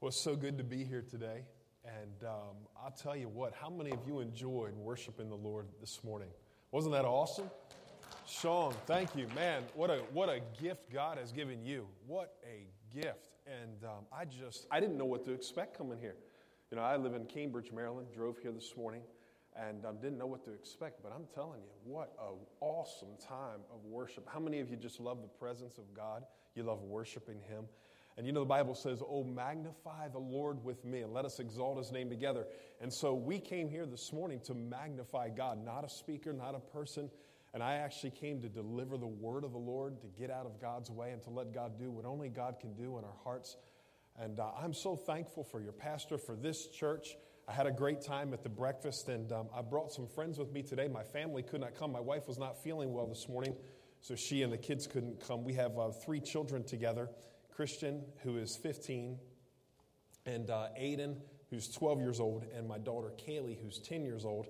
Well, it's so good to be here today. And um, I'll tell you what, how many of you enjoyed worshiping the Lord this morning? Wasn't that awesome? Sean, thank you. Man, what a, what a gift God has given you. What a gift. And um, I just, I didn't know what to expect coming here. You know, I live in Cambridge, Maryland, drove here this morning, and um, didn't know what to expect. But I'm telling you, what an awesome time of worship. How many of you just love the presence of God? You love worshiping Him. And you know, the Bible says, Oh, magnify the Lord with me and let us exalt his name together. And so we came here this morning to magnify God, not a speaker, not a person. And I actually came to deliver the word of the Lord, to get out of God's way, and to let God do what only God can do in our hearts. And uh, I'm so thankful for your pastor, for this church. I had a great time at the breakfast, and um, I brought some friends with me today. My family could not come. My wife was not feeling well this morning, so she and the kids couldn't come. We have uh, three children together Christian, who is 15, and uh, Aiden, who's 12 years old, and my daughter Kaylee, who's 10 years old.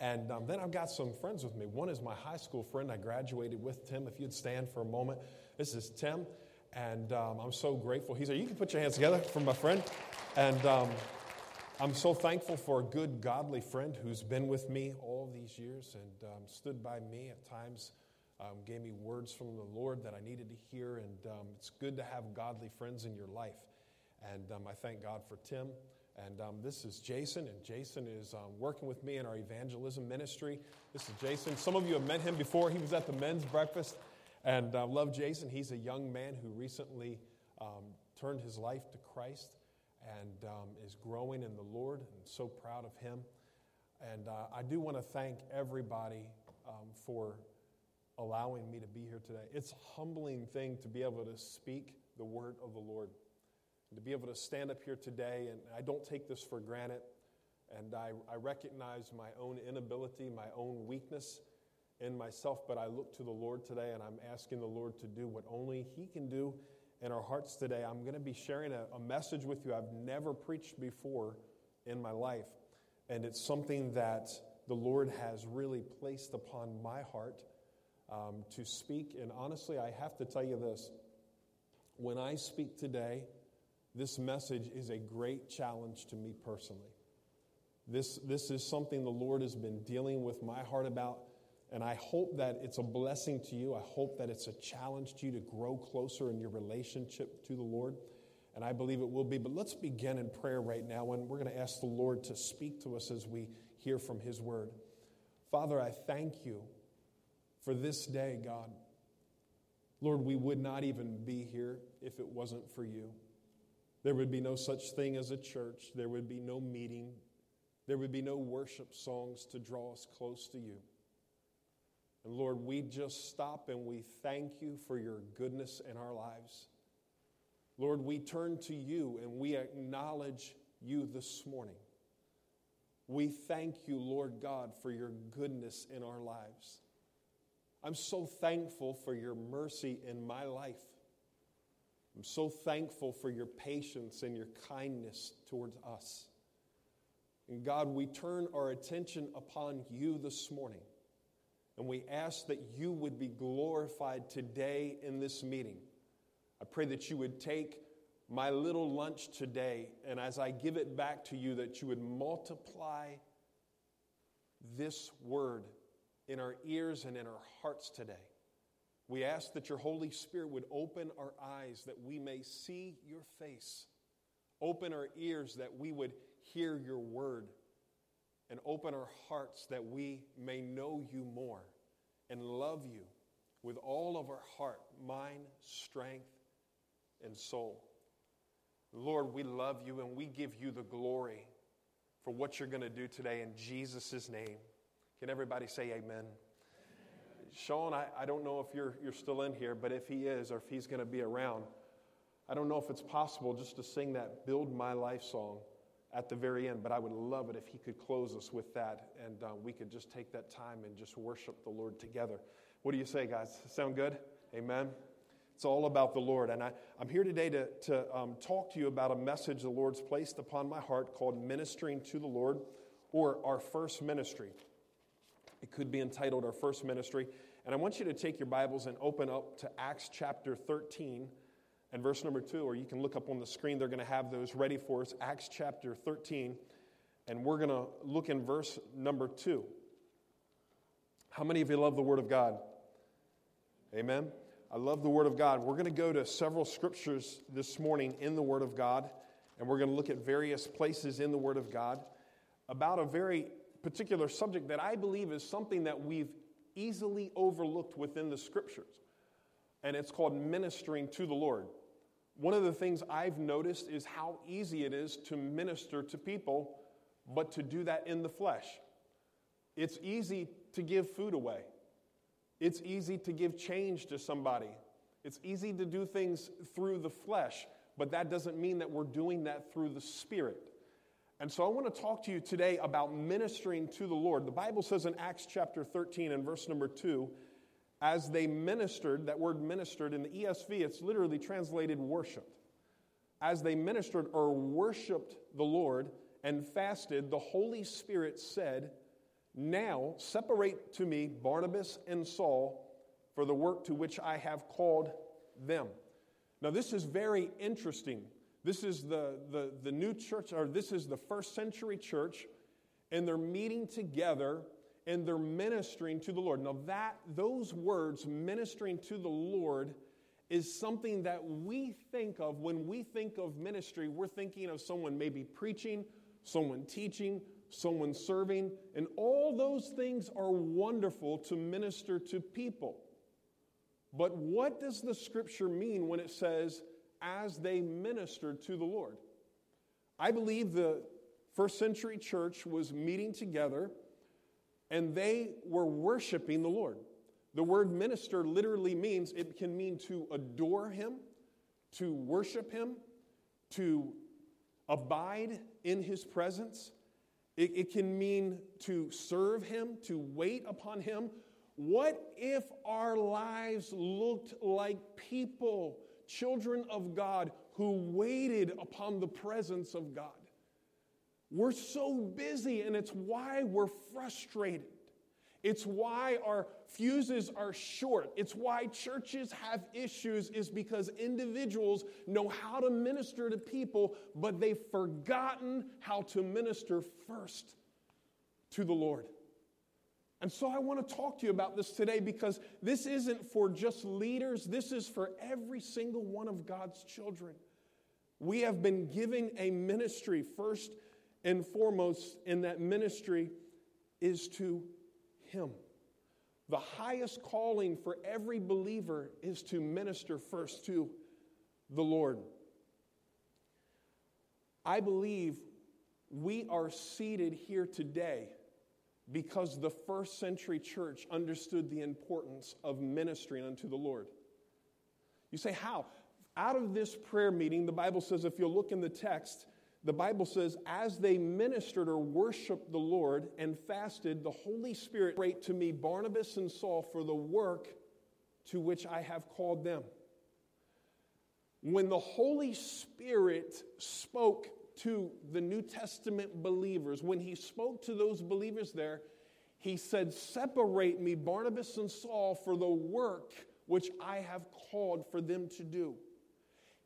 And um, then I've got some friends with me. One is my high school friend. I graduated with Tim. If you'd stand for a moment, this is Tim, and um, I'm so grateful. He's here. You can put your hands together for my friend. And um, I'm so thankful for a good, godly friend who's been with me all these years and um, stood by me at times um, gave me words from the Lord that I needed to hear, and um, it's good to have godly friends in your life. And um, I thank God for Tim. And um, this is Jason, and Jason is um, working with me in our evangelism ministry. This is Jason. Some of you have met him before. He was at the men's breakfast, and I uh, love Jason. He's a young man who recently um, turned his life to Christ and is growing in the Lord, and so proud of him. And uh, I do want to thank everybody for allowing me to be here today. It's a humbling thing to be able to speak the word of the Lord. To be able to stand up here today, and I don't take this for granted. And I, I recognize my own inability, my own weakness in myself, but I look to the Lord today and I'm asking the Lord to do what only He can do in our hearts today. I'm going to be sharing a, a message with you I've never preached before in my life. And it's something that the Lord has really placed upon my heart um, to speak. And honestly, I have to tell you this when I speak today, this message is a great challenge to me personally. This, this is something the Lord has been dealing with my heart about, and I hope that it's a blessing to you. I hope that it's a challenge to you to grow closer in your relationship to the Lord, and I believe it will be. But let's begin in prayer right now, and we're going to ask the Lord to speak to us as we hear from His word. Father, I thank you for this day, God. Lord, we would not even be here if it wasn't for you. There would be no such thing as a church. There would be no meeting. There would be no worship songs to draw us close to you. And Lord, we just stop and we thank you for your goodness in our lives. Lord, we turn to you and we acknowledge you this morning. We thank you, Lord God, for your goodness in our lives. I'm so thankful for your mercy in my life. I'm so thankful for your patience and your kindness towards us. And God, we turn our attention upon you this morning. And we ask that you would be glorified today in this meeting. I pray that you would take my little lunch today, and as I give it back to you, that you would multiply this word in our ears and in our hearts today. We ask that your Holy Spirit would open our eyes that we may see your face, open our ears that we would hear your word, and open our hearts that we may know you more and love you with all of our heart, mind, strength, and soul. Lord, we love you and we give you the glory for what you're going to do today in Jesus' name. Can everybody say amen? Sean, I, I don't know if you're, you're still in here, but if he is or if he's going to be around, I don't know if it's possible just to sing that Build My Life song at the very end, but I would love it if he could close us with that and uh, we could just take that time and just worship the Lord together. What do you say, guys? Sound good? Amen. It's all about the Lord. And I, I'm here today to, to um, talk to you about a message the Lord's placed upon my heart called Ministering to the Lord or Our First Ministry. It could be entitled Our First Ministry. And I want you to take your Bibles and open up to Acts chapter 13. and verse number 2, or you can look up on the screen. They're going to have those ready for us. Acts chapter 13. And we're going to look in verse number 2. How many of you love the Word of God? Amen. I love the Word of God. We're going to go to several scriptures this morning in the Word of God, and we're going to look at various places in the Word of God about a very particular subject that I believe is something that we've easily overlooked within the scriptures, and it's called ministering to the Lord. One of the things I've noticed is how easy it is to minister to people, but to do that in the flesh. It's easy to give food away. It's easy to give change to somebody. It's easy to do things through the flesh, but that doesn't mean that we're doing that through the Spirit. And so I want to talk to you today about ministering to the Lord. The Bible says in Acts chapter 13 and verse number 2, as they ministered, that word ministered in the ESV, it's literally translated worshiped. As they ministered or worshiped the Lord and fasted, the Holy Spirit said, now separate to me Barnabas and Saul for the work to which I have called them. Now, this is very interesting. This is the, the, the new church, or this is the first century church, and they're meeting together and they're ministering to the Lord. Now, that those words, ministering to the Lord, is something that we think of when we think of ministry. We're thinking of someone maybe preaching, someone teaching, someone serving, and all those things are wonderful to minister to people. But what does the scripture mean when it says, as they ministered to the Lord? I believe the first century church was meeting together and they were worshiping the Lord. The word minister literally means it can mean to adore him, to worship him, to abide in his presence. It, it can mean to serve Him, to wait upon Him. What if our lives looked like people, children of God, who waited upon the presence of God? We're so busy, and it's why we're frustrated. It's why our fuses are short. It's why churches have issues, is because individuals know how to minister to people, but they've forgotten how to minister first to the Lord. And so I want to talk to you about this today because this isn't for just leaders, this is for every single one of God's children. We have been given a ministry first and foremost, and that ministry is to him. The highest calling for every believer is to minister first to the Lord. I believe we are seated here today because the first century church understood the importance of ministering unto the Lord. You say, How? Out of this prayer meeting, the Bible says, if you'll look in the text, the Bible says, as they ministered or worshiped the Lord and fasted, the Holy Spirit prayed to me Barnabas and Saul for the work to which I have called them. When the Holy Spirit spoke to the New Testament believers, when he spoke to those believers there, he said, Separate me, Barnabas and Saul, for the work which I have called for them to do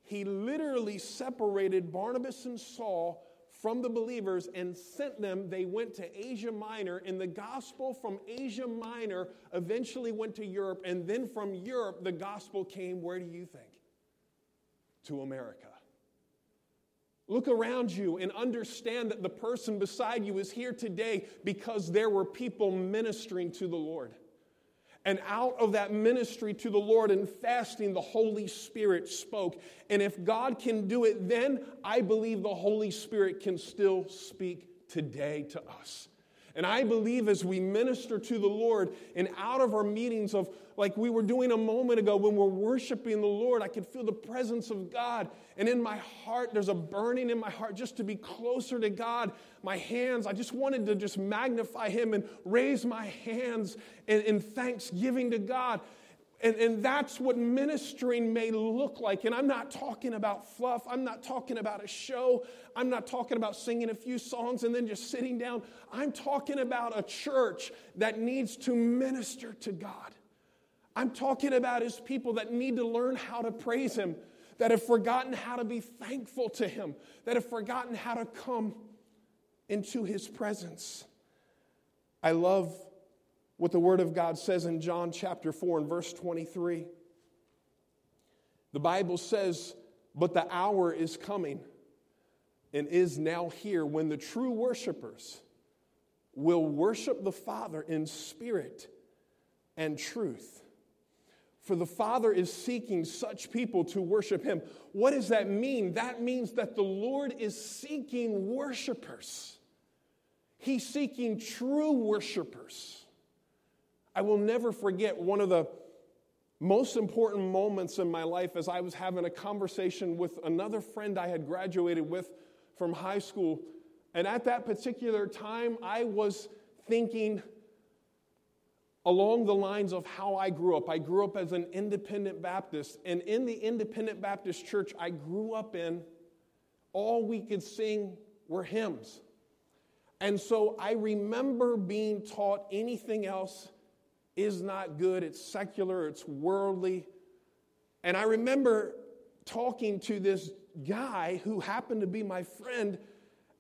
he literally separated Barnabas and Saul from the believers and sent them. They went to Asia Minor, and the gospel from Asia Minor eventually went to Europe. And then from Europe, the gospel came, where do you think? To America. Look around you and understand that the person beside you is here today because there were people ministering to the Lord. And out of that ministry to the Lord and fasting, the Holy Spirit spoke. And if God can do it then, I believe the Holy Spirit can still speak today to us. And I believe as we minister to the Lord and out of our meetings of like we were doing a moment ago when we're worshiping the Lord, I could feel the presence of God. And in my heart, there's a burning in my heart just to be closer to God. My hands, I just wanted to just magnify Him and raise my hands in, in thanksgiving to God. And, and that's what ministering may look like. And I'm not talking about fluff. I'm not talking about a show. I'm not talking about singing a few songs and then just sitting down. I'm talking about a church that needs to minister to God. I'm talking about his people that need to learn how to praise him. that have forgotten how to be thankful to Him, that have forgotten how to come into His presence. I love what the Word of God says in John chapter 4 and verse 23. The Bible says, But the hour is coming and is now here when the true worshipers will worship the Father in spirit and truth. For the Father is seeking such people to worship Him. What does that mean? That means that the Lord is seeking worshipers. He's seeking true worshipers. I will never forget one of the most important moments in my life as I was having a conversation with another friend I had graduated with from high school. And at that particular time, I was thinking along the lines of how I grew up. I grew up as an independent Baptist. And in the independent Baptist church I grew up in, all we could sing were hymns. And so I remember being taught anything else is not good, it's secular, it's worldly. And I remember talking to this guy who happened to be my friend,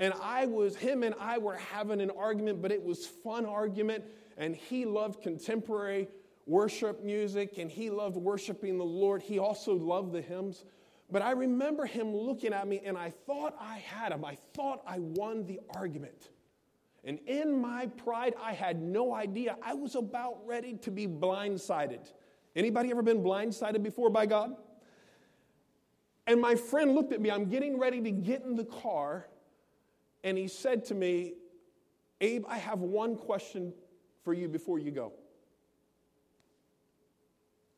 and I was, him and I were having an argument, but it was fun argument, and he loved contemporary worship music, and he loved worshiping the Lord. He also loved the hymns. But I remember him looking at me, and I thought I had him. I thought I won the argument. And in my pride, I had no idea. I was about ready to be blindsided. Anybody ever been blindsided before by God? And my friend looked at me. I'm getting ready to get in the car. And he said to me, Abe, I have one question for you before you go.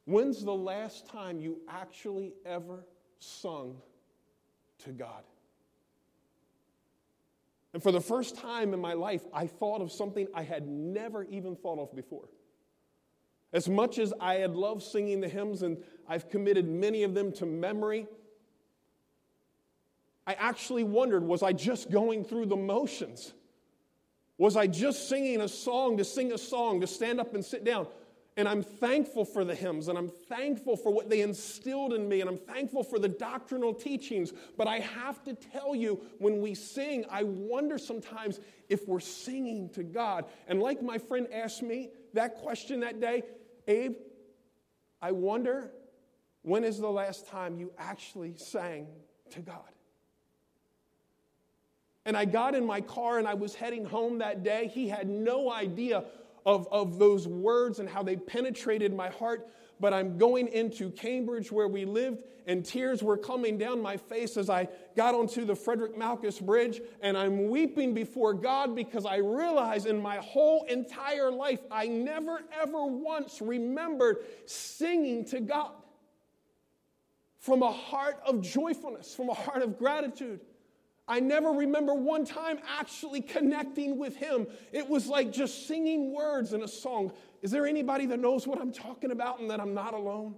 When's the last time you actually ever sung to God? And for the first time in my life, I thought of something I had never even thought of before. As much as I had loved singing the hymns and I've committed many of them to memory, I actually wondered was I just going through the motions? Was I just singing a song to sing a song, to stand up and sit down? And I'm thankful for the hymns and I'm thankful for what they instilled in me and I'm thankful for the doctrinal teachings. But I have to tell you, when we sing, I wonder sometimes if we're singing to God. And like my friend asked me that question that day, Abe, I wonder when is the last time you actually sang to God? And I got in my car and I was heading home that day. He had no idea of, of those words and how they penetrated my heart. But I'm going into Cambridge where we lived, and tears were coming down my face as I got onto the Frederick Malkus Bridge. And I'm weeping before God because I realize in my whole entire life, I never ever once remembered singing to God from a heart of joyfulness, from a heart of gratitude. I never remember one time actually connecting with him. It was like just singing words in a song. Is there anybody that knows what I'm talking about and that I'm not alone?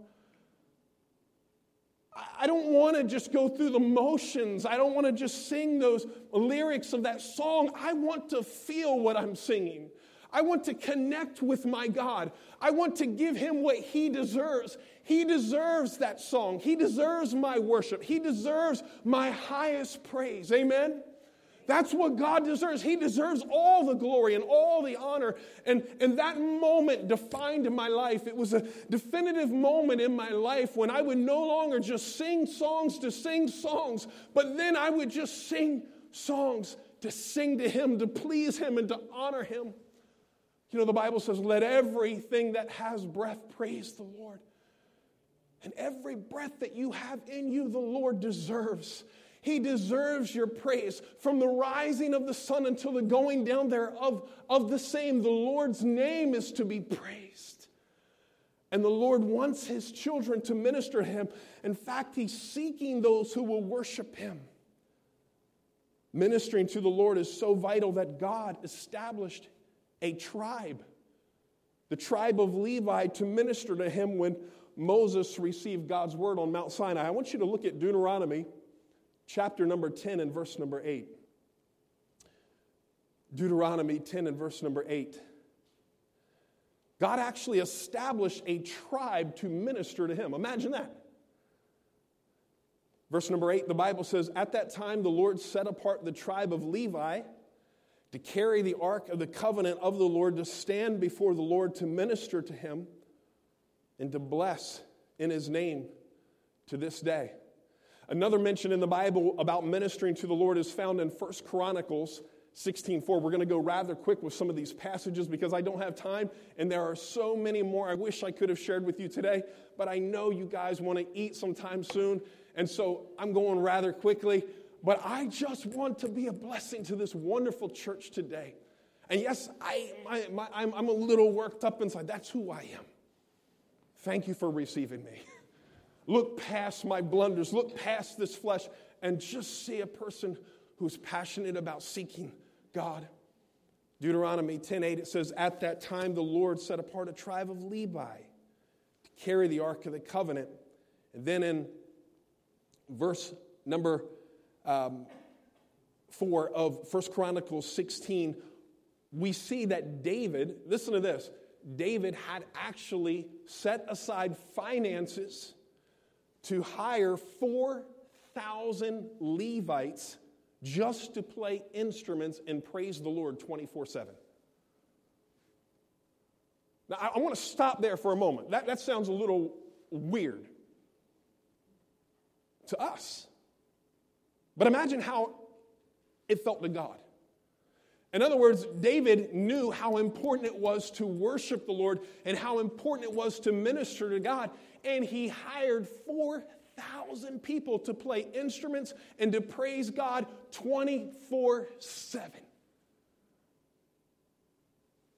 I don't want to just go through the motions. I don't want to just sing those lyrics of that song. I want to feel what I'm singing. I want to connect with my God. I want to give him what he deserves. He deserves that song. He deserves my worship. He deserves my highest praise. Amen? That's what God deserves. He deserves all the glory and all the honor. And, and that moment defined my life. It was a definitive moment in my life when I would no longer just sing songs to sing songs, but then I would just sing songs to sing to Him, to please Him, and to honor Him. You know, the Bible says, let everything that has breath praise the Lord. And every breath that you have in you, the Lord deserves. He deserves your praise. From the rising of the sun until the going down thereof of the same, the Lord's name is to be praised. And the Lord wants his children to minister to him. In fact, he's seeking those who will worship him. Ministering to the Lord is so vital that God established a tribe, the tribe of Levi, to minister to him when Moses received God's word on Mount Sinai. I want you to look at Deuteronomy chapter number 10 and verse number 8. Deuteronomy 10 and verse number 8. God actually established a tribe to minister to him. Imagine that. Verse number eight, the Bible says, At that time the Lord set apart the tribe of Levi to carry the ark of the covenant of the Lord, to stand before the Lord, to minister to him, and to bless in his name to this day. Another mention in the Bible about ministering to the Lord is found in 1 Chronicles 16:4. We're going to go rather quick with some of these passages because I don't have time and there are so many more I wish I could have shared with you today, but I know you guys want to eat sometime soon, and so I'm going rather quickly, but I just want to be a blessing to this wonderful church today. And yes, I, my, my, I'm, I'm a little worked up inside. That's who I am. Thank you for receiving me. Look past my blunders, look past this flesh, and just see a person who's passionate about seeking God. Deuteronomy 10:8 it says at that time the Lord set apart a tribe of Levi to carry the ark of the covenant. And then in verse number um, 4 of 1 Chronicles 16 we see that David, listen to this, David had actually set aside finances to hire 4,000 Levites just to play instruments and praise the Lord 24 7. Now, I, I want to stop there for a moment. That, that sounds a little weird to us. But imagine how it felt to God. In other words, David knew how important it was to worship the Lord and how important it was to minister to God. And he hired 4,000 people to play instruments and to praise God 24 7.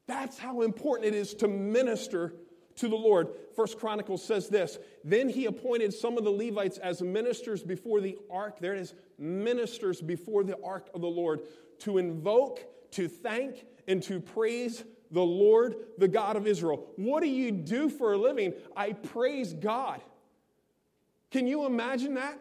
That's how important it is to minister to the Lord. First Chronicles says this Then he appointed some of the Levites as ministers before the ark. There it is, ministers before the ark of the Lord to invoke to thank and to praise the Lord, the God of Israel. What do you do for a living? I praise God. Can you imagine that?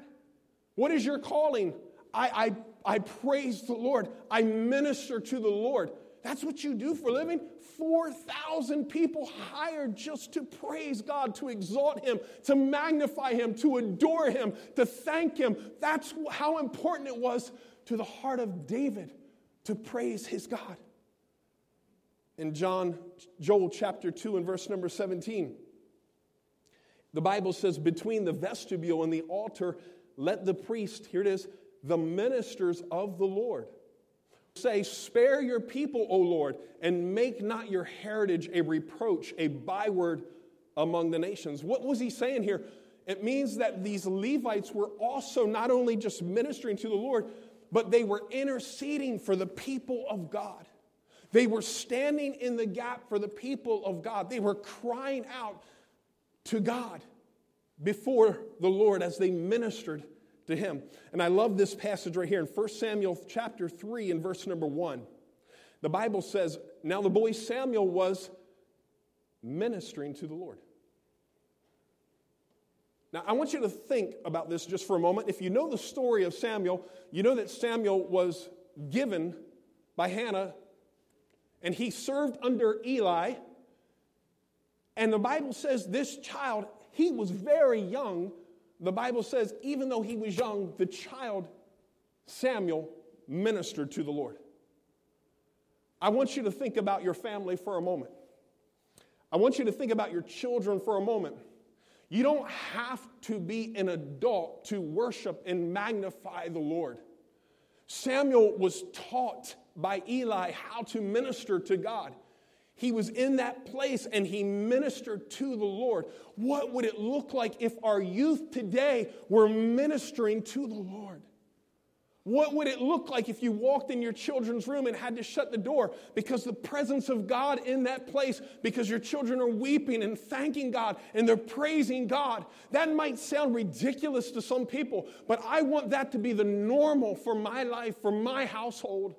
What is your calling? I, I, I praise the Lord. I minister to the Lord. That's what you do for a living? 4,000 people hired just to praise God, to exalt Him, to magnify Him, to adore Him, to thank Him. That's how important it was to the heart of David to praise his God. In John, Joel chapter 2 and verse number 17, the Bible says, Between the vestibule and the altar, let the priest, here it is, the ministers of the Lord say, Spare your people, O Lord, and make not your heritage a reproach, a byword among the nations. What was he saying here? It means that these Levites were also not only just ministering to the Lord, but they were interceding for the people of God. They were standing in the gap for the people of God. They were crying out to God before the Lord as they ministered to him. And I love this passage right here in 1 Samuel chapter 3 and verse number 1. The Bible says, Now the boy Samuel was ministering to the Lord. Now, I want you to think about this just for a moment. If you know the story of Samuel, you know that Samuel was given by Hannah and he served under Eli. And the Bible says this child, he was very young. The Bible says, even though he was young, the child, Samuel, ministered to the Lord. I want you to think about your family for a moment. I want you to think about your children for a moment. You don't have to be an adult to worship and magnify the Lord. Samuel was taught by Eli how to minister to God. He was in that place and he ministered to the Lord. What would it look like if our youth today were ministering to the Lord? What would it look like if you walked in your children's room and had to shut the door because the presence of God in that place, because your children are weeping and thanking God and they're praising God? That might sound ridiculous to some people, but I want that to be the normal for my life, for my household.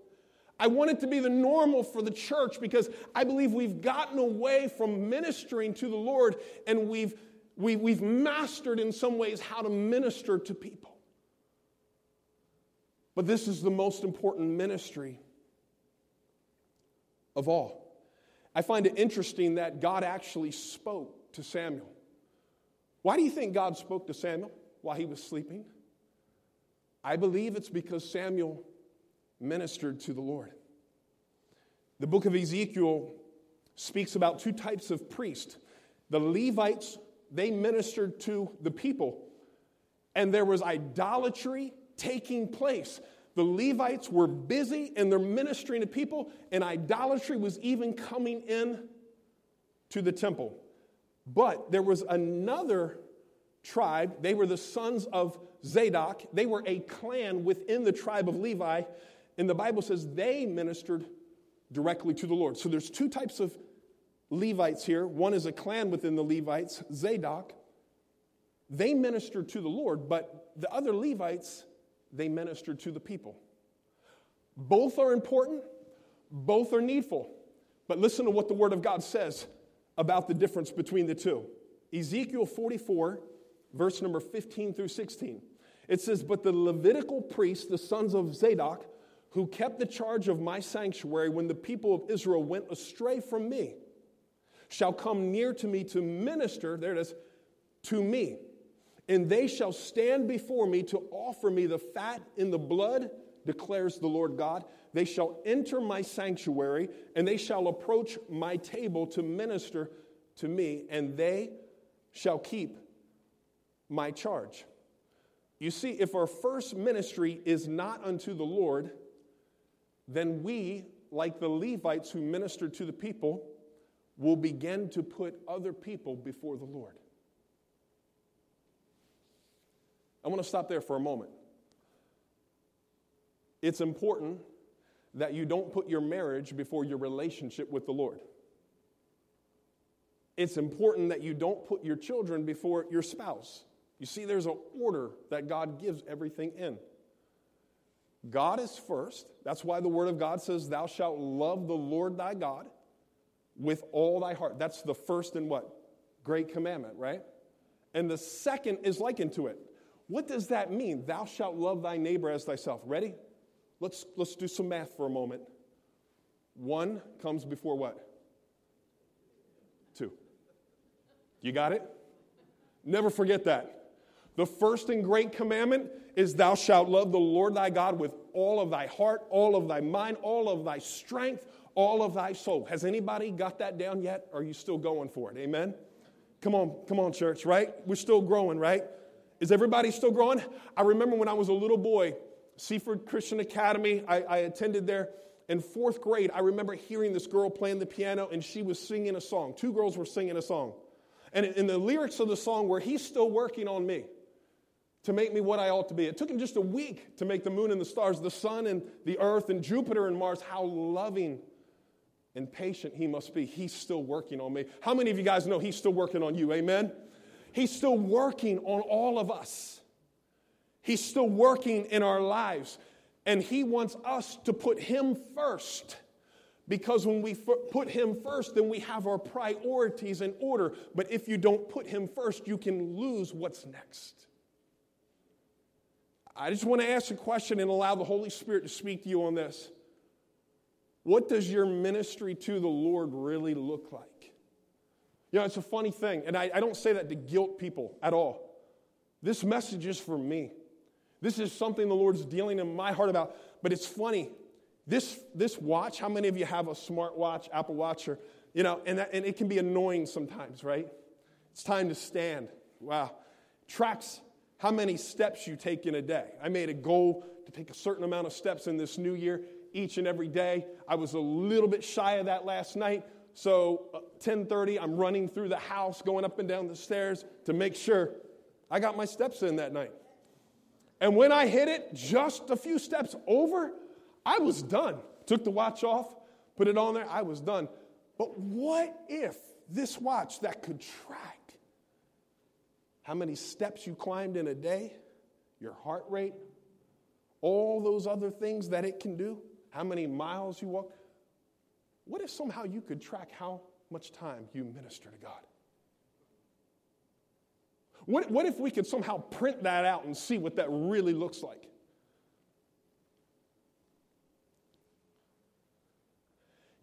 I want it to be the normal for the church because I believe we've gotten away from ministering to the Lord and we've, we, have we have mastered in some ways how to minister to people. But this is the most important ministry of all. I find it interesting that God actually spoke to Samuel. Why do you think God spoke to Samuel while he was sleeping? I believe it's because Samuel ministered to the Lord. The book of Ezekiel speaks about two types of priests. The Levites, they ministered to the people, and there was idolatry taking place. The Levites were busy and they're ministering to people, and idolatry was even coming in to the temple. But there was another tribe, they were the sons of Zadok. They were a clan within the tribe of Levi, and the Bible says they ministered directly to the Lord. So there's two types of Levites here. One is a clan within the Levites, Zadok. They ministered to the Lord, but the other Levites, they ministered to the people. Both are important, both are needful. But listen to what the Word of God says about the difference between the two. Ezekiel 44, verse number 15 through 16. It says, But the Levitical priests, the sons of Zadok, who kept the charge of my sanctuary when the people of Israel went astray from me, shall come near to me to minister, there it is, to me. And they shall stand before me to offer me the fat in the blood, declares the Lord God. They shall enter my sanctuary, and they shall approach my table to minister to me, and they shall keep my charge. You see, if our first ministry is not unto the Lord, then we, like the Levites who ministered to the people, will begin to put other people before the Lord. I want to stop there for a moment. It's important that you don't put your marriage before your relationship with the Lord. It's important that you don't put your children before your spouse. You see, there's an order that God gives everything in. God is first. That's why the Word of God says, Thou shalt love the Lord thy God with all thy heart. That's the first and what? Great commandment, right? And the second is likened to it. What does that mean? Thou shalt love thy neighbor as thyself. Ready? Let's, let's do some math for a moment. One comes before what? Two. You got it? Never forget that. The first and great commandment is thou shalt love the Lord thy God with all of thy heart, all of thy mind, all of thy strength, all of thy soul. Has anybody got that down yet? Are you still going for it? Amen? Come on, come on, church, right? We're still growing, right? Is everybody still growing? I remember when I was a little boy, Seaford Christian Academy, I, I attended there. In fourth grade, I remember hearing this girl playing the piano and she was singing a song. Two girls were singing a song. And in the lyrics of the song were, He's still working on me to make me what I ought to be. It took him just a week to make the moon and the stars, the sun and the earth and Jupiter and Mars. How loving and patient he must be. He's still working on me. How many of you guys know he's still working on you? Amen? He's still working on all of us. He's still working in our lives. And he wants us to put him first. Because when we put him first, then we have our priorities in order. But if you don't put him first, you can lose what's next. I just want to ask a question and allow the Holy Spirit to speak to you on this. What does your ministry to the Lord really look like? You know, it's a funny thing, and I, I don't say that to guilt people at all. This message is for me. This is something the Lord's dealing in my heart about. But it's funny. This, this watch, how many of you have a smart watch, Apple Watch, or, you know, and, that, and it can be annoying sometimes, right? It's time to stand. Wow. Tracks how many steps you take in a day. I made a goal to take a certain amount of steps in this new year each and every day. I was a little bit shy of that last night. So 10:30 uh, I'm running through the house going up and down the stairs to make sure I got my steps in that night. And when I hit it just a few steps over, I was done. Took the watch off, put it on there, I was done. But what if this watch that could track how many steps you climbed in a day, your heart rate, all those other things that it can do, how many miles you walk. What if somehow you could track how much time you minister to God? What, what if we could somehow print that out and see what that really looks like?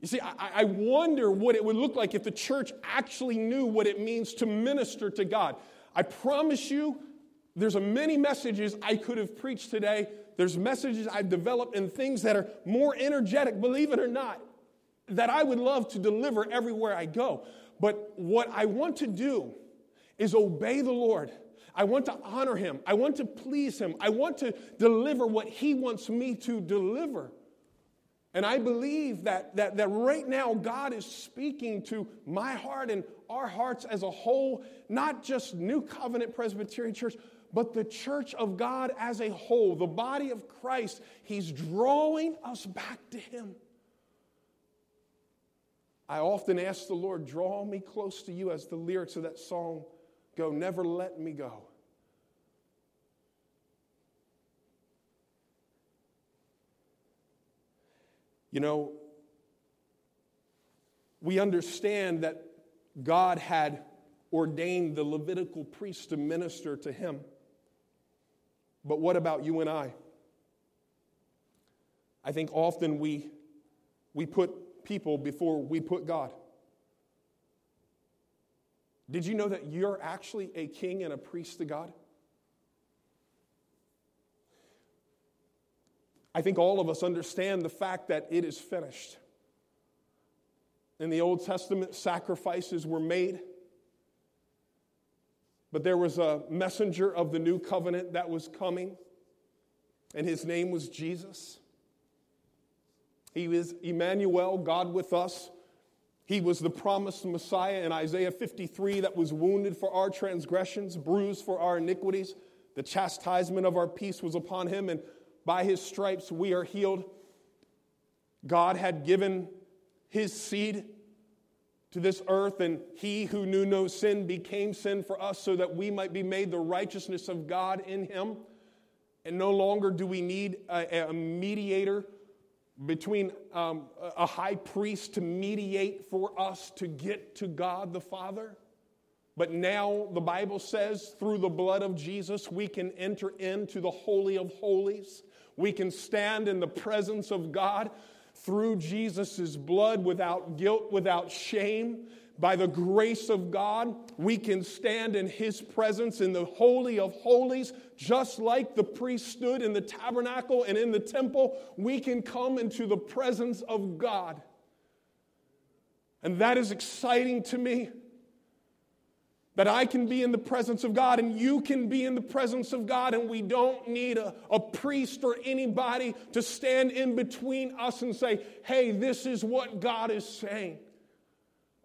You see, I, I, wonder what it would look like if the church actually knew what it means to minister to God. I promise you, there's a many messages I could have preached today. There's messages I've developed and things that are more energetic, believe it or not, that I would love to deliver everywhere I go. But what I want to do is obey the Lord. I want to honor him. I want to please him. I want to deliver what he wants me to deliver. And I believe that, that, that right now God is speaking to my heart and our hearts as a whole, not just New Covenant Presbyterian Church, but the church of God as a whole, the body of Christ. He's drawing us back to Him. I often ask the Lord, draw me close to you, as the lyrics of that song go, never let me go. You know, we understand that God had ordained the Levitical priest to minister to him. But what about you and I? I think often we, we put people before we put God. Did you know that you're actually a king and a priest to God? I think all of us understand the fact that it is finished. In the Old Testament, sacrifices were made. But there was a messenger of the new covenant that was coming, and his name was Jesus. He was Emmanuel, God with us. He was the promised Messiah in Isaiah 53 that was wounded for our transgressions, bruised for our iniquities. The chastisement of our peace was upon him, and by his stripes we are healed. God had given his seed to this earth, and he who knew no sin became sin for us so that we might be made the righteousness of God in him. And no longer do we need a, a mediator between um, a high priest to mediate for us to get to God the Father. But now the Bible says through the blood of Jesus, we can enter into the Holy of Holies. We can stand in the presence of God through Jesus' blood without guilt, without shame. By the grace of God, we can stand in His presence in the Holy of Holies, just like the priest stood in the tabernacle and in the temple. We can come into the presence of God. And that is exciting to me that I can be in the presence of God and you can be in the presence of God, and we don't need a, a, priest or anybody to stand in between us and say, hey, this is what God is saying.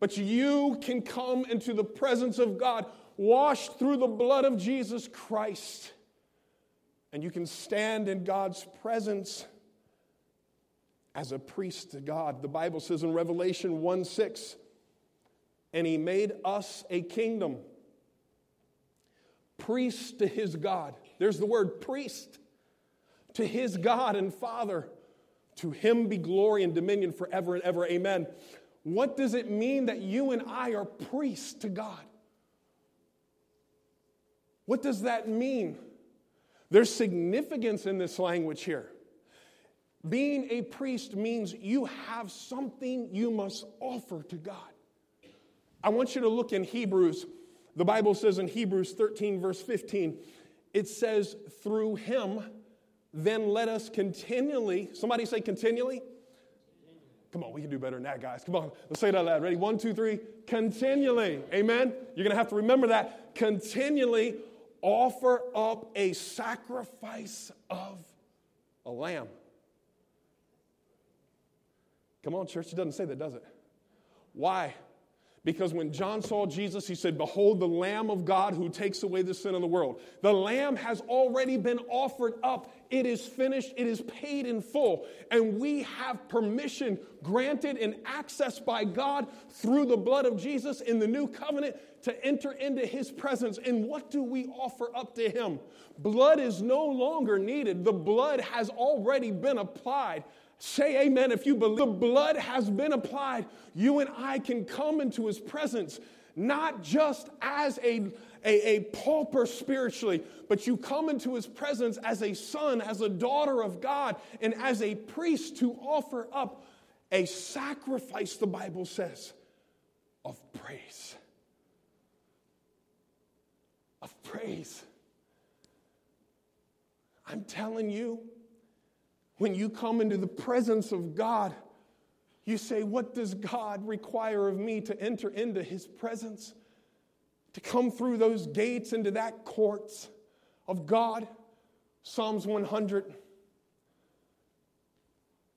But you can come into the presence of God, washed through the blood of Jesus Christ, and you can stand in God's presence as a priest to God. The Bible says in Revelation 1 6, and he made us a kingdom, priest to his God. There's the word priest to his God and Father. To him be glory and dominion forever and ever. Amen. What does it mean that you and I are priests to God? What does that mean? There's significance in this language here. Being a priest means you have something you must offer to God. I want you to look in Hebrews. The Bible says in Hebrews 13, verse 15, it says, through him, then let us continually, somebody say continually. Come on, we can do better than that, guys. Come on, let's say that loud. Ready? One, two, three. Continually. Amen. You're going to have to remember that. Continually offer up a sacrifice of a lamb. Come on, church. It doesn't say that, does it? Why? Because when John saw Jesus, he said, Behold, the Lamb of God who takes away the sin of the world. The Lamb has already been offered up. It is finished. It is paid in full. And we have permission granted and access by God through the blood of Jesus in the new covenant to enter into his presence. And what do we offer up to him? Blood is no longer needed, the blood has already been applied. Say amen if you believe the blood has been applied. You and I can come into his presence not just as a, a, a, pauper spiritually, but you come into his presence as a son, as a daughter of God, and as a priest to offer up a sacrifice, the Bible says, of praise. Of praise. I'm telling you, when you come into the presence of God, you say, What does God require of me to enter into his presence? To come through those gates into that courts of God? Psalms 100.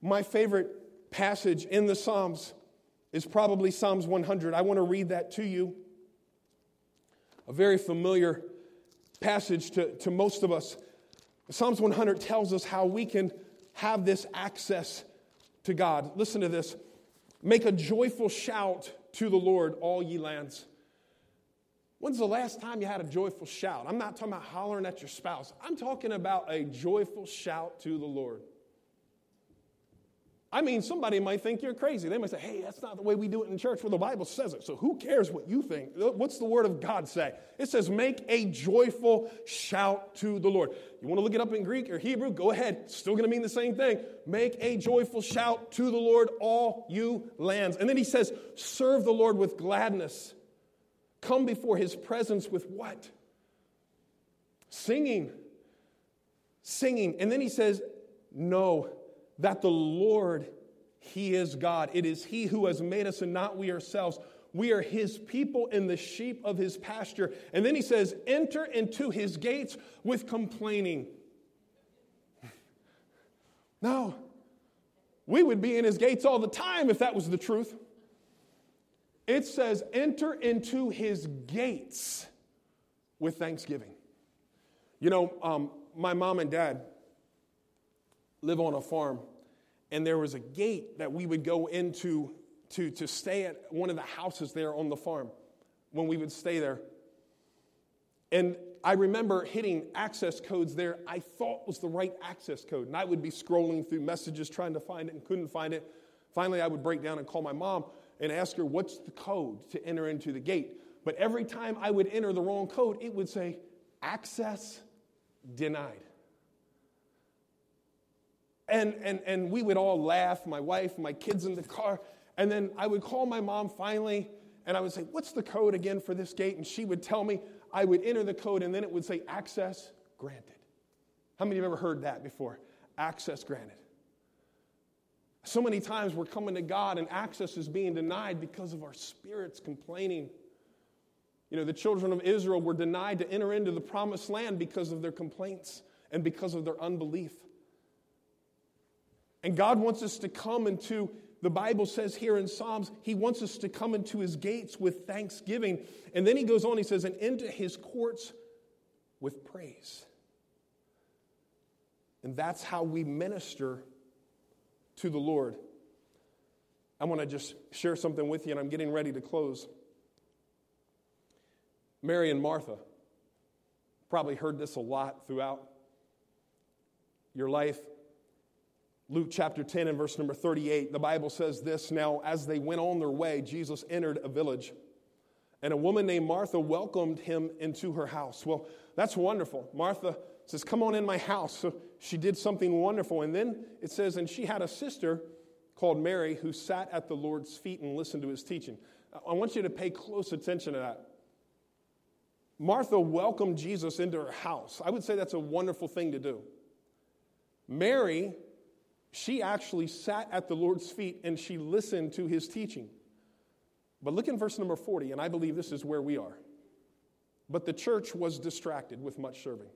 My favorite passage in the Psalms is probably Psalms 100. I want to read that to you. A very familiar passage to, to most of us. Psalms 100 tells us how we can have this access to God. Listen to this. Make a joyful shout to the Lord, all ye lands. When's the last time you had a joyful shout? I'm not talking about hollering at your spouse. I'm talking about a joyful shout to the Lord. I mean, somebody might think you're crazy. They might say, hey, that's not the way we do it in church. Well, the Bible says it. So who cares what you think? What's the word of God say? It says, make a joyful shout to the Lord. You want to look it up in Greek or Hebrew? Go ahead. Still going to mean the same thing. Make a joyful shout to the Lord, all you lands. And then he says, serve the Lord with gladness. Come before his presence with what? Singing. Singing. And then he says, no that the Lord, He is God. It is He who has made us and not we ourselves. We are His people and the sheep of His pasture. And then He says, enter into His gates with complaining. No, we would be in His gates all the time if that was the truth. It says, enter into His gates with thanksgiving. You know, um, my mom and dad, live on a farm, and there was a gate that we would go into to, to stay at one of the houses there on the farm when we would stay there. And I remember hitting access codes there I thought was the right access code. And I would be scrolling through messages trying to find it and couldn't find it. Finally, I would break down and call my mom and ask her, What's the code to enter into the gate? But every time I would enter the wrong code, it would say, Access denied. And, and, and we would all laugh, my wife, my kids in the car. And then I would call my mom finally, and I would say, What's the code again for this gate? And she would tell me. I would enter the code, and then it would say, Access granted. How many of you have ever heard that before? Access granted. So many times we're coming to God, and access is being denied because of our spirits complaining. You know, the children of Israel were denied to enter into the promised land because of their complaints and because of their unbelief. And God wants us to come into, the Bible says here in Psalms, He wants us to come into His gates with thanksgiving. And then He goes on, He says, and into His courts with praise. And that's how we minister to the Lord. I want to just share something with you, and I'm getting ready to close. Mary and Martha probably heard this a lot throughout your life. Luke chapter 10 and verse number 38, the Bible says this Now, as they went on their way, Jesus entered a village, and a woman named Martha welcomed him into her house. Well, that's wonderful. Martha says, Come on in my house. So she did something wonderful. And then it says, And she had a sister called Mary who sat at the Lord's feet and listened to his teaching. I want you to pay close attention to that. Martha welcomed Jesus into her house. I would say that's a wonderful thing to do. Mary she actually sat at the Lord's feet and she listened to his teaching. But look in verse number 40, and I believe this is where we are. But the church was distracted with much serving.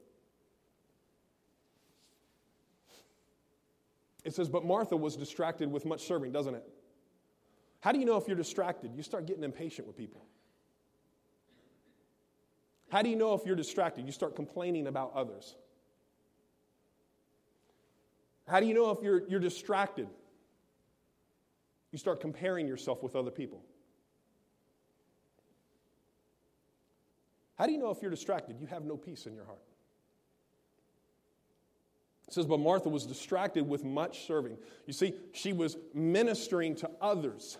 It says, But Martha was distracted with much serving, doesn't it? How do you know if you're distracted? You start getting impatient with people. How do you know if you're distracted? You start complaining about others. How do you know if you're, you're distracted? You start comparing yourself with other people. How do you know if you're distracted? You have no peace in your heart. It says, But Martha was distracted with much serving. You see, she was ministering to others.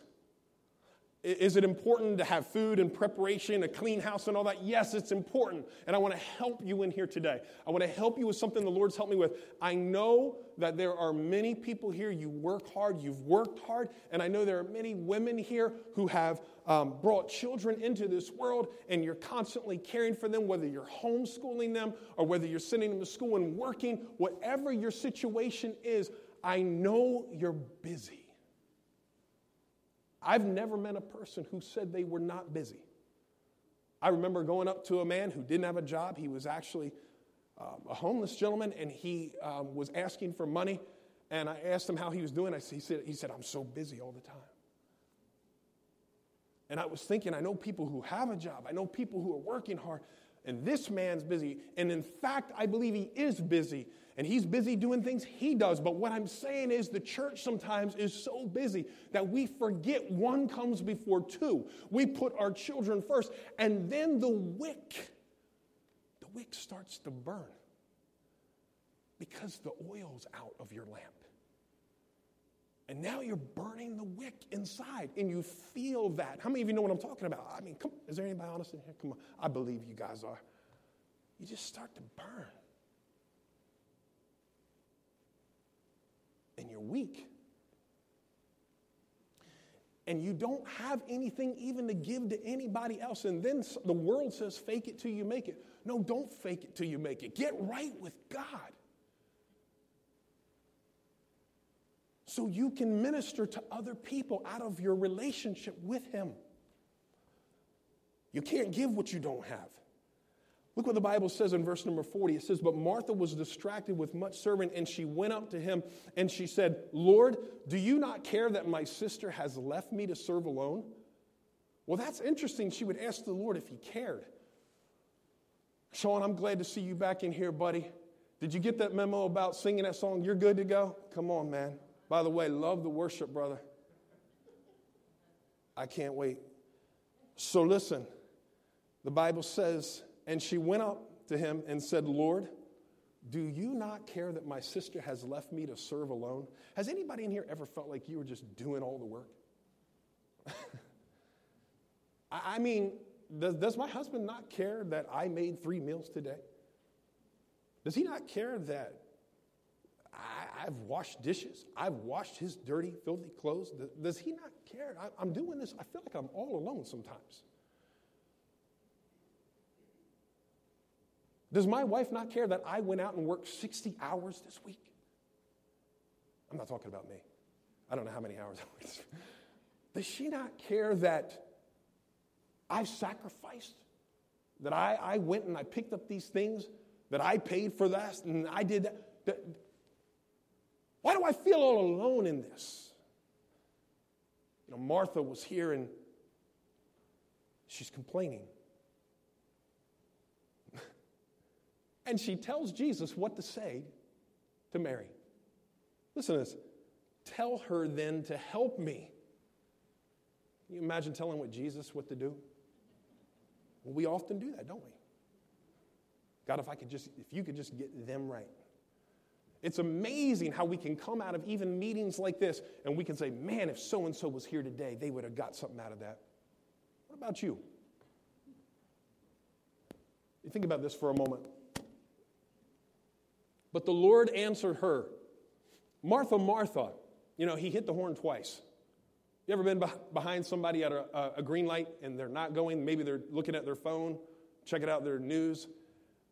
Is it important to have food and preparation, a clean house, and all that? Yes, it's important. And I want to help you in here today. I want to help you with something the Lord's helped me with. I know that there are many people here, you work hard, you've worked hard, and I know there are many women here who have um, brought children into this world, and you're constantly caring for them, whether you're homeschooling them or whether you're sending them to school and working, whatever your situation is, I know you're busy. I've never met a person who said they were not busy. I remember going up to a man who didn't have a job. He was actually um, a homeless gentleman, and he um, was asking for money. And I asked him how he was doing. I, he, said, he said, I'm so busy all the time. And I was thinking, I know people who have a job, I know people who are working hard, and this man's busy. And in fact, I believe he is busy and he's busy doing things he does. But what I'm saying is the church sometimes is so busy that we forget one comes before two. We put our children first, and then the wick, the wick starts to burn because the oil's out of your lamp. And now you're burning the wick inside, and you feel that. How many of you know what I'm talking about? I mean, come, is there anybody honest in here? Come on. I believe you guys are. You just start to burn. and you're weak. And you don't have anything even to give to anybody else. And then the world says, fake it till you make it. No, don't fake it till you make it. Get right with God. So you can minister to other people out of your relationship with Him. You can't give what you don't have. Look what the Bible says in verse number 40. It says, But Martha was distracted with much serving, and she went up to him and she said, Lord, do you not care that my sister has left me to serve alone? Well, that's interesting. She would ask the Lord if he cared. Sean, I'm glad to see you back in here, buddy. Did you get that memo about singing that song? You're good to go? Come on, man. By the way, love the worship, brother. I can't wait. So listen, the Bible says and she went up to him and said, Lord, do you not care that my sister has left me to serve alone? Has anybody in here ever felt like you were just doing all the work? I mean, does, does my husband not care that I made three meals today? Does he not care that I, have washed dishes? I've washed his dirty, filthy clothes? Does he not care? I, I'm doing this. I feel like I'm all alone sometimes. Does my wife not care that I went out and worked 60 hours this week? I'm not talking about me. I don't know how many hours I worked. Does she not care that I sacrificed? That I, I went and I picked up these things? That I paid for that and I did that why do I feel all alone in this? You know, Martha was here and she's complaining. And she tells Jesus what to say to Mary. Listen to this. Tell her then to help me. Can you imagine telling what Jesus what to do? Well, we often do that, don't we? God, if I could just, if you could just get them right. It's amazing how we can come out of even meetings like this and we can say, man, if so and so was here today, they would have got something out of that. What about you? You think about this for a moment. But the Lord answered her, Martha, Martha. You know, he hit the horn twice. You ever been behind somebody at a, a, green light and they're not going? Maybe they're looking at their phone, checking out their news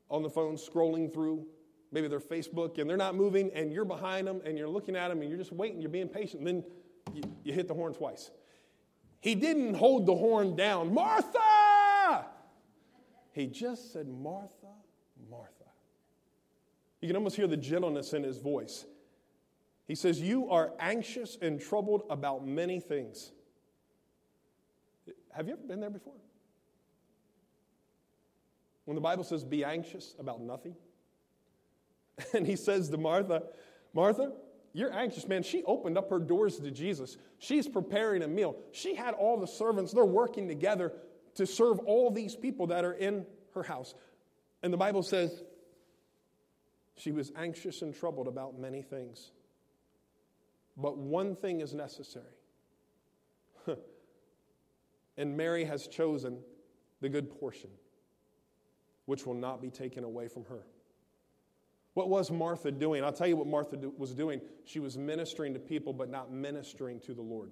on the phone, scrolling through maybe their Facebook, and they're not moving, and you're behind them and you're looking at them and you're just waiting, you're being patient, and then you, you hit the horn twice. He didn't hold the horn down, Martha! He just said, Martha, Martha. You can almost hear the gentleness in his voice. He says, You are anxious and troubled about many things. Have you ever been there before? When the Bible says, Be anxious about nothing. And he says to Martha, Martha, you're anxious, man. She opened up her doors to Jesus. She's preparing a meal. She had all the servants, they're working together to serve all these people that are in her house. And the Bible says, she was anxious and troubled about many things. But one thing is necessary. And Mary has chosen the good portion, which will not be taken away from her. What was Martha doing? I'll tell you what Martha do, was doing. She was ministering to people, but not ministering to the Lord.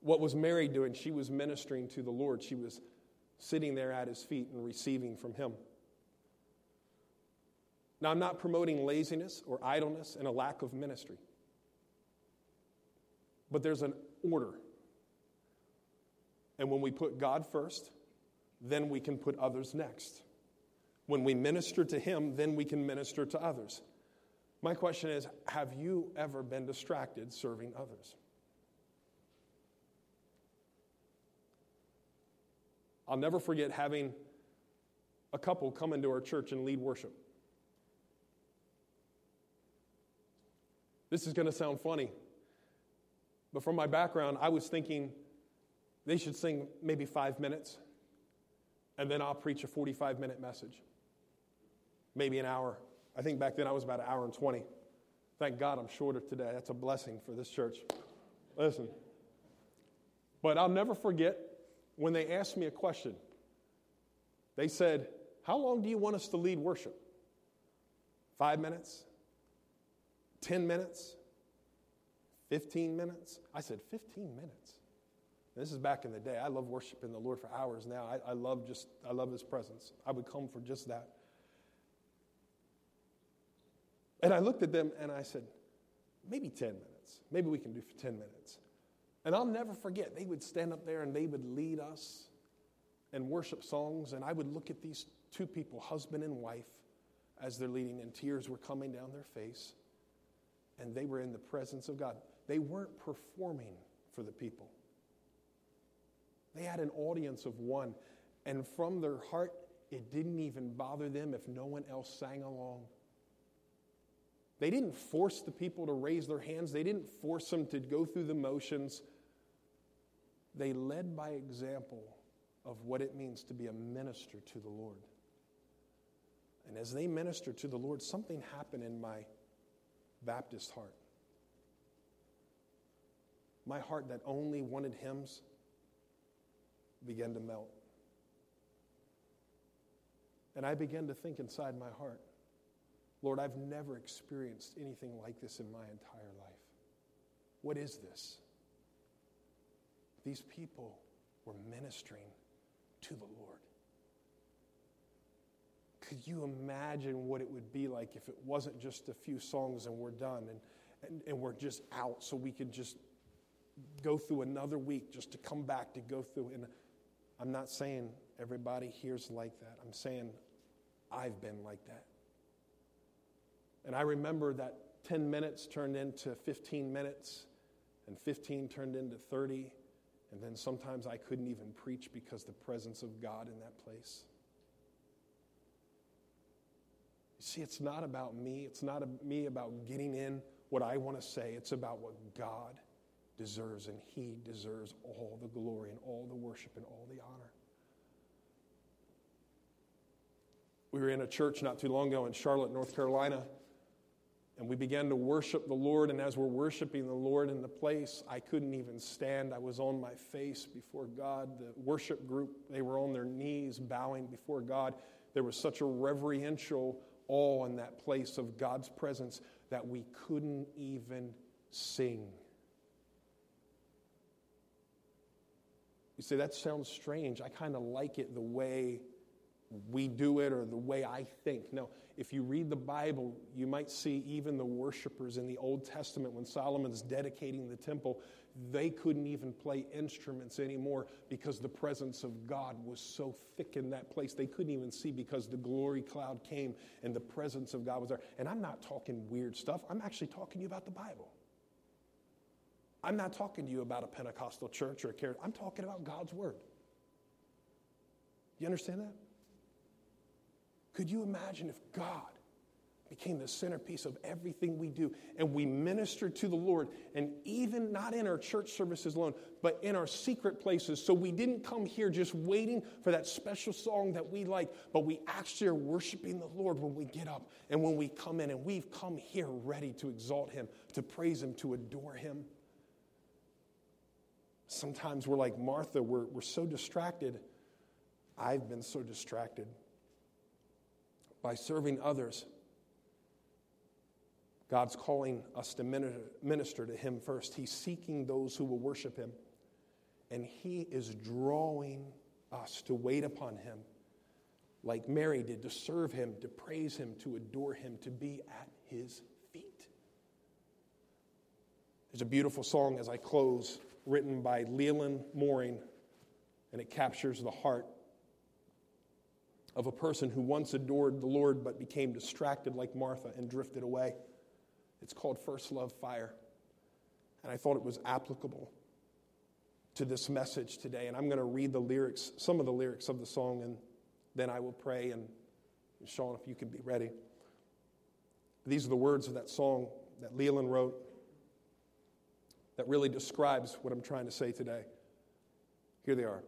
What was Mary doing? She was ministering to the Lord. She was sitting there at his feet and receiving from him. Now, I'm not promoting laziness or idleness and a lack of ministry, but there's an order. And when we put God first, then we can put others next. When we minister to Him, then we can minister to others. My question is Have you ever been distracted serving others? I'll never forget having a couple come into our church and lead worship. This is going to sound funny, but from my background, I was thinking they should sing maybe five minutes, and then I'll preach a 45 minute message, maybe an hour. I think back then I was about an hour and 20. Thank God I'm shorter today. That's a blessing for this church. Listen. But I'll never forget when they asked me a question. They said, How long do you want us to lead worship? Five minutes? 10 minutes? 15 minutes? I said, 15 minutes. This is back in the day. I love worshiping the Lord for hours now. I, I love just, I love His presence. I would come for just that. And I looked at them and I said, maybe 10 minutes. Maybe we can do for 10 minutes. And I'll never forget, they would stand up there and they would lead us and worship songs. And I would look at these two people, husband and wife, as they're leading, and tears were coming down their face. And they were in the presence of God. They weren't performing for the people, they had an audience of one. And from their heart, it didn't even bother them if no one else sang along. They didn't force the people to raise their hands. They didn't force them to go through the motions. They led by example of what it means to be a minister to the Lord. And as they ministered to the Lord, something happened in my Baptist heart. My heart that only wanted hymns began to melt. And I began to think inside my heart, Lord, I've never experienced anything like this in my entire life. What is this? These people were ministering to the Lord. Could you imagine what it would be like if it wasn't just a few songs and we're done and, and, and we're just out so we could just go through another week just to come back to go through? And I'm not saying everybody here's like that. I'm saying I've been like that. And I remember that 10 minutes turned into 15 minutes, and 15 turned into 30, and then sometimes I couldn't even preach because the presence of God in that place. You see, it's not about me. It's not me about getting in what I want to say. It's about what God deserves, and He deserves all the glory and all the worship and all the honor. We were in a church not too long ago in Charlotte, North Carolina and we began to worship the Lord. And as we're worshiping the Lord in the place, I couldn't even stand. I was on my face before God. The worship group, they were on their knees bowing before God. There was such a reverential awe in that place of God's presence that we couldn't even sing. You say, that sounds strange. I kind of like it the way we do it or the way I think. No, if you read the Bible, you might see even the worshipers in the Old Testament when Solomon's dedicating the temple, they couldn't even play instruments anymore because the presence of God was so thick in that place. They couldn't even see because the glory cloud came and the presence of God was there. And I'm not talking weird stuff, I'm actually talking to you about the Bible. I'm not talking to you about a Pentecostal church or a care. I'm talking about God's Word. You understand that? Could you imagine if God became the centerpiece of everything we do and we minister to the Lord, and even not in our church services alone, but in our secret places? So we didn't come here just waiting for that special song that we like, but we actually are worshiping the Lord when we get up and when we come in, and we've come here ready to exalt Him, to praise Him, to adore Him. Sometimes we're like Martha, we're, we're so distracted. I've been so distracted by serving others. God's calling us to minister to Him first. He's seeking those who will worship Him. And He is drawing us to wait upon Him like Mary did, to serve Him, to praise Him, to adore Him, to be at His feet. There's a beautiful song as I close, written by Leeland Mooring, and it captures the heart of a person who once adored the Lord but became distracted like Martha and drifted away. It's called First Love Fire. And I thought it was applicable to this message today. And I'm going to read the lyrics, some of the lyrics of the song, and then I will pray. And Sean, if you can be ready. These are the words of that song that Leeland wrote that really describes what I'm trying to say today. Here they are.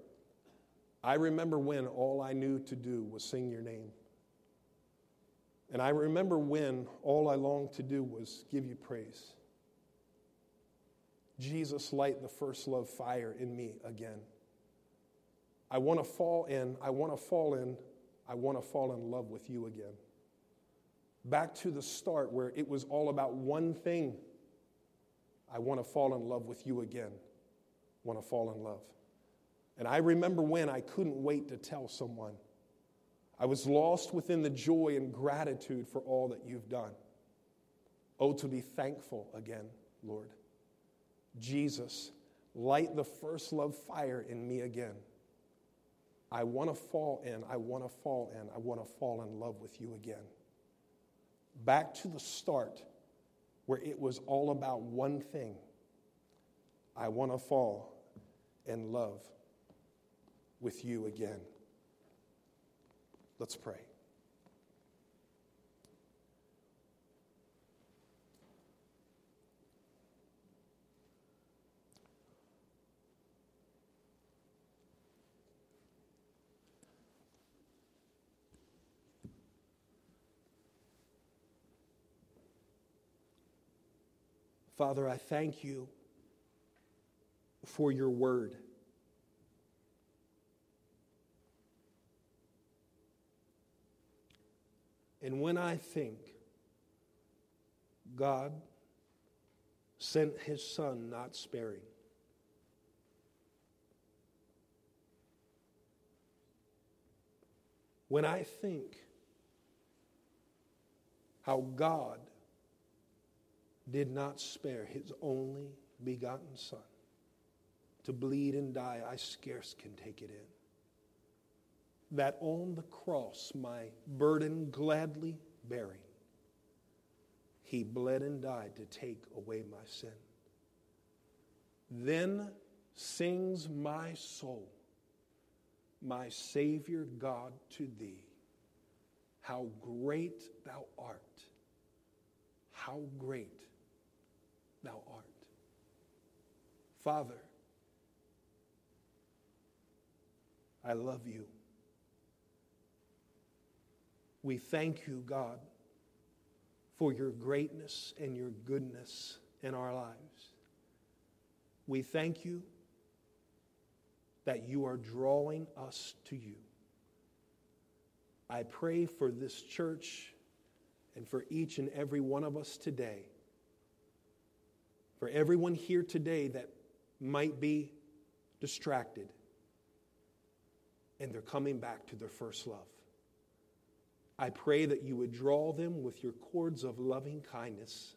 I remember when all I knew to do was sing your name. And I remember when all I longed to do was give you praise. Jesus, light the first love fire in me again. I want to fall in, I want to fall in, I want to fall in love with you again. Back to the start where it was all about one thing. I want to fall in love with you again. Want to fall in love. And I remember when I couldn't wait to tell someone. I was lost within the joy and gratitude for all that you've done. Oh, to be thankful again, Lord. Jesus, light the first love fire in me again. I want to fall in, I want to fall in, I want to fall in love with you again. Back to the start where it was all about one thing I want to fall in love with you again. Let's pray. Father, I thank you for your word. And when I think God sent his son not sparing, when I think how God did not spare his only begotten son to bleed and die, I scarce can take it in that on the cross, my burden gladly bearing, he bled and died to take away my sin. Then sings my soul, my Savior God, to thee. How great thou art! How great thou art. Father, I love you. We thank you, God, for your greatness and your goodness in our lives. We thank you that you are drawing us to you. I pray for this church and for each and every one of us today, for everyone here today that might be distracted and they're coming back to their first love. I pray that you would draw them with your cords of loving kindness.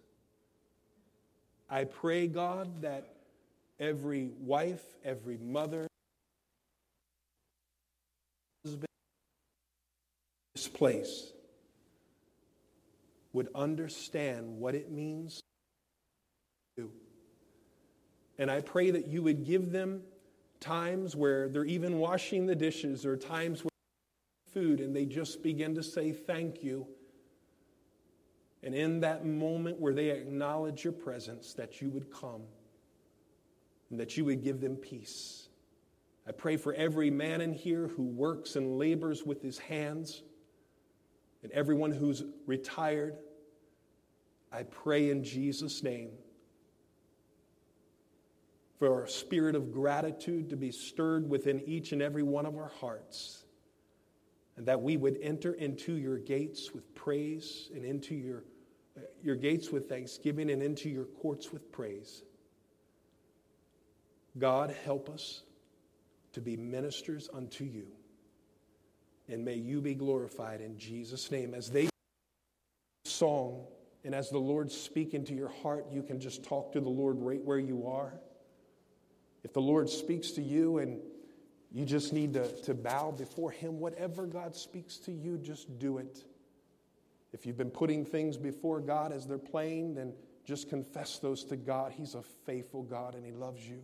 I pray, God, that every wife, every mother, husband, this place would understand what it means to. And I pray that you would give them times where they're even washing the dishes or times where food and they just begin to say thank you. And in that moment where they acknowledge your presence, that you would come and that you would give them peace. I pray for every man in here who works and labors with his hands and everyone who's retired. I pray in Jesus' name. for a spirit of gratitude to be stirred within each and every one of our hearts, and that we would enter into your gates with praise and into your, uh, your gates with thanksgiving and into your courts with praise. God, help us to be ministers unto you. And may you be glorified in Jesus' name. As they song and as the Lord speak into your heart, you can just talk to the Lord right where you are. If the Lord speaks to you and you just need to, to bow before Him, whatever God speaks to you, just do it. If you've been putting things before God as they're plain, then just confess those to God. He's a faithful God and He loves you.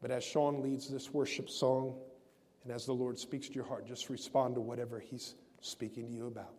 But as Sean leads this worship song, and as the Lord speaks to your heart, just respond to whatever He's speaking to you about.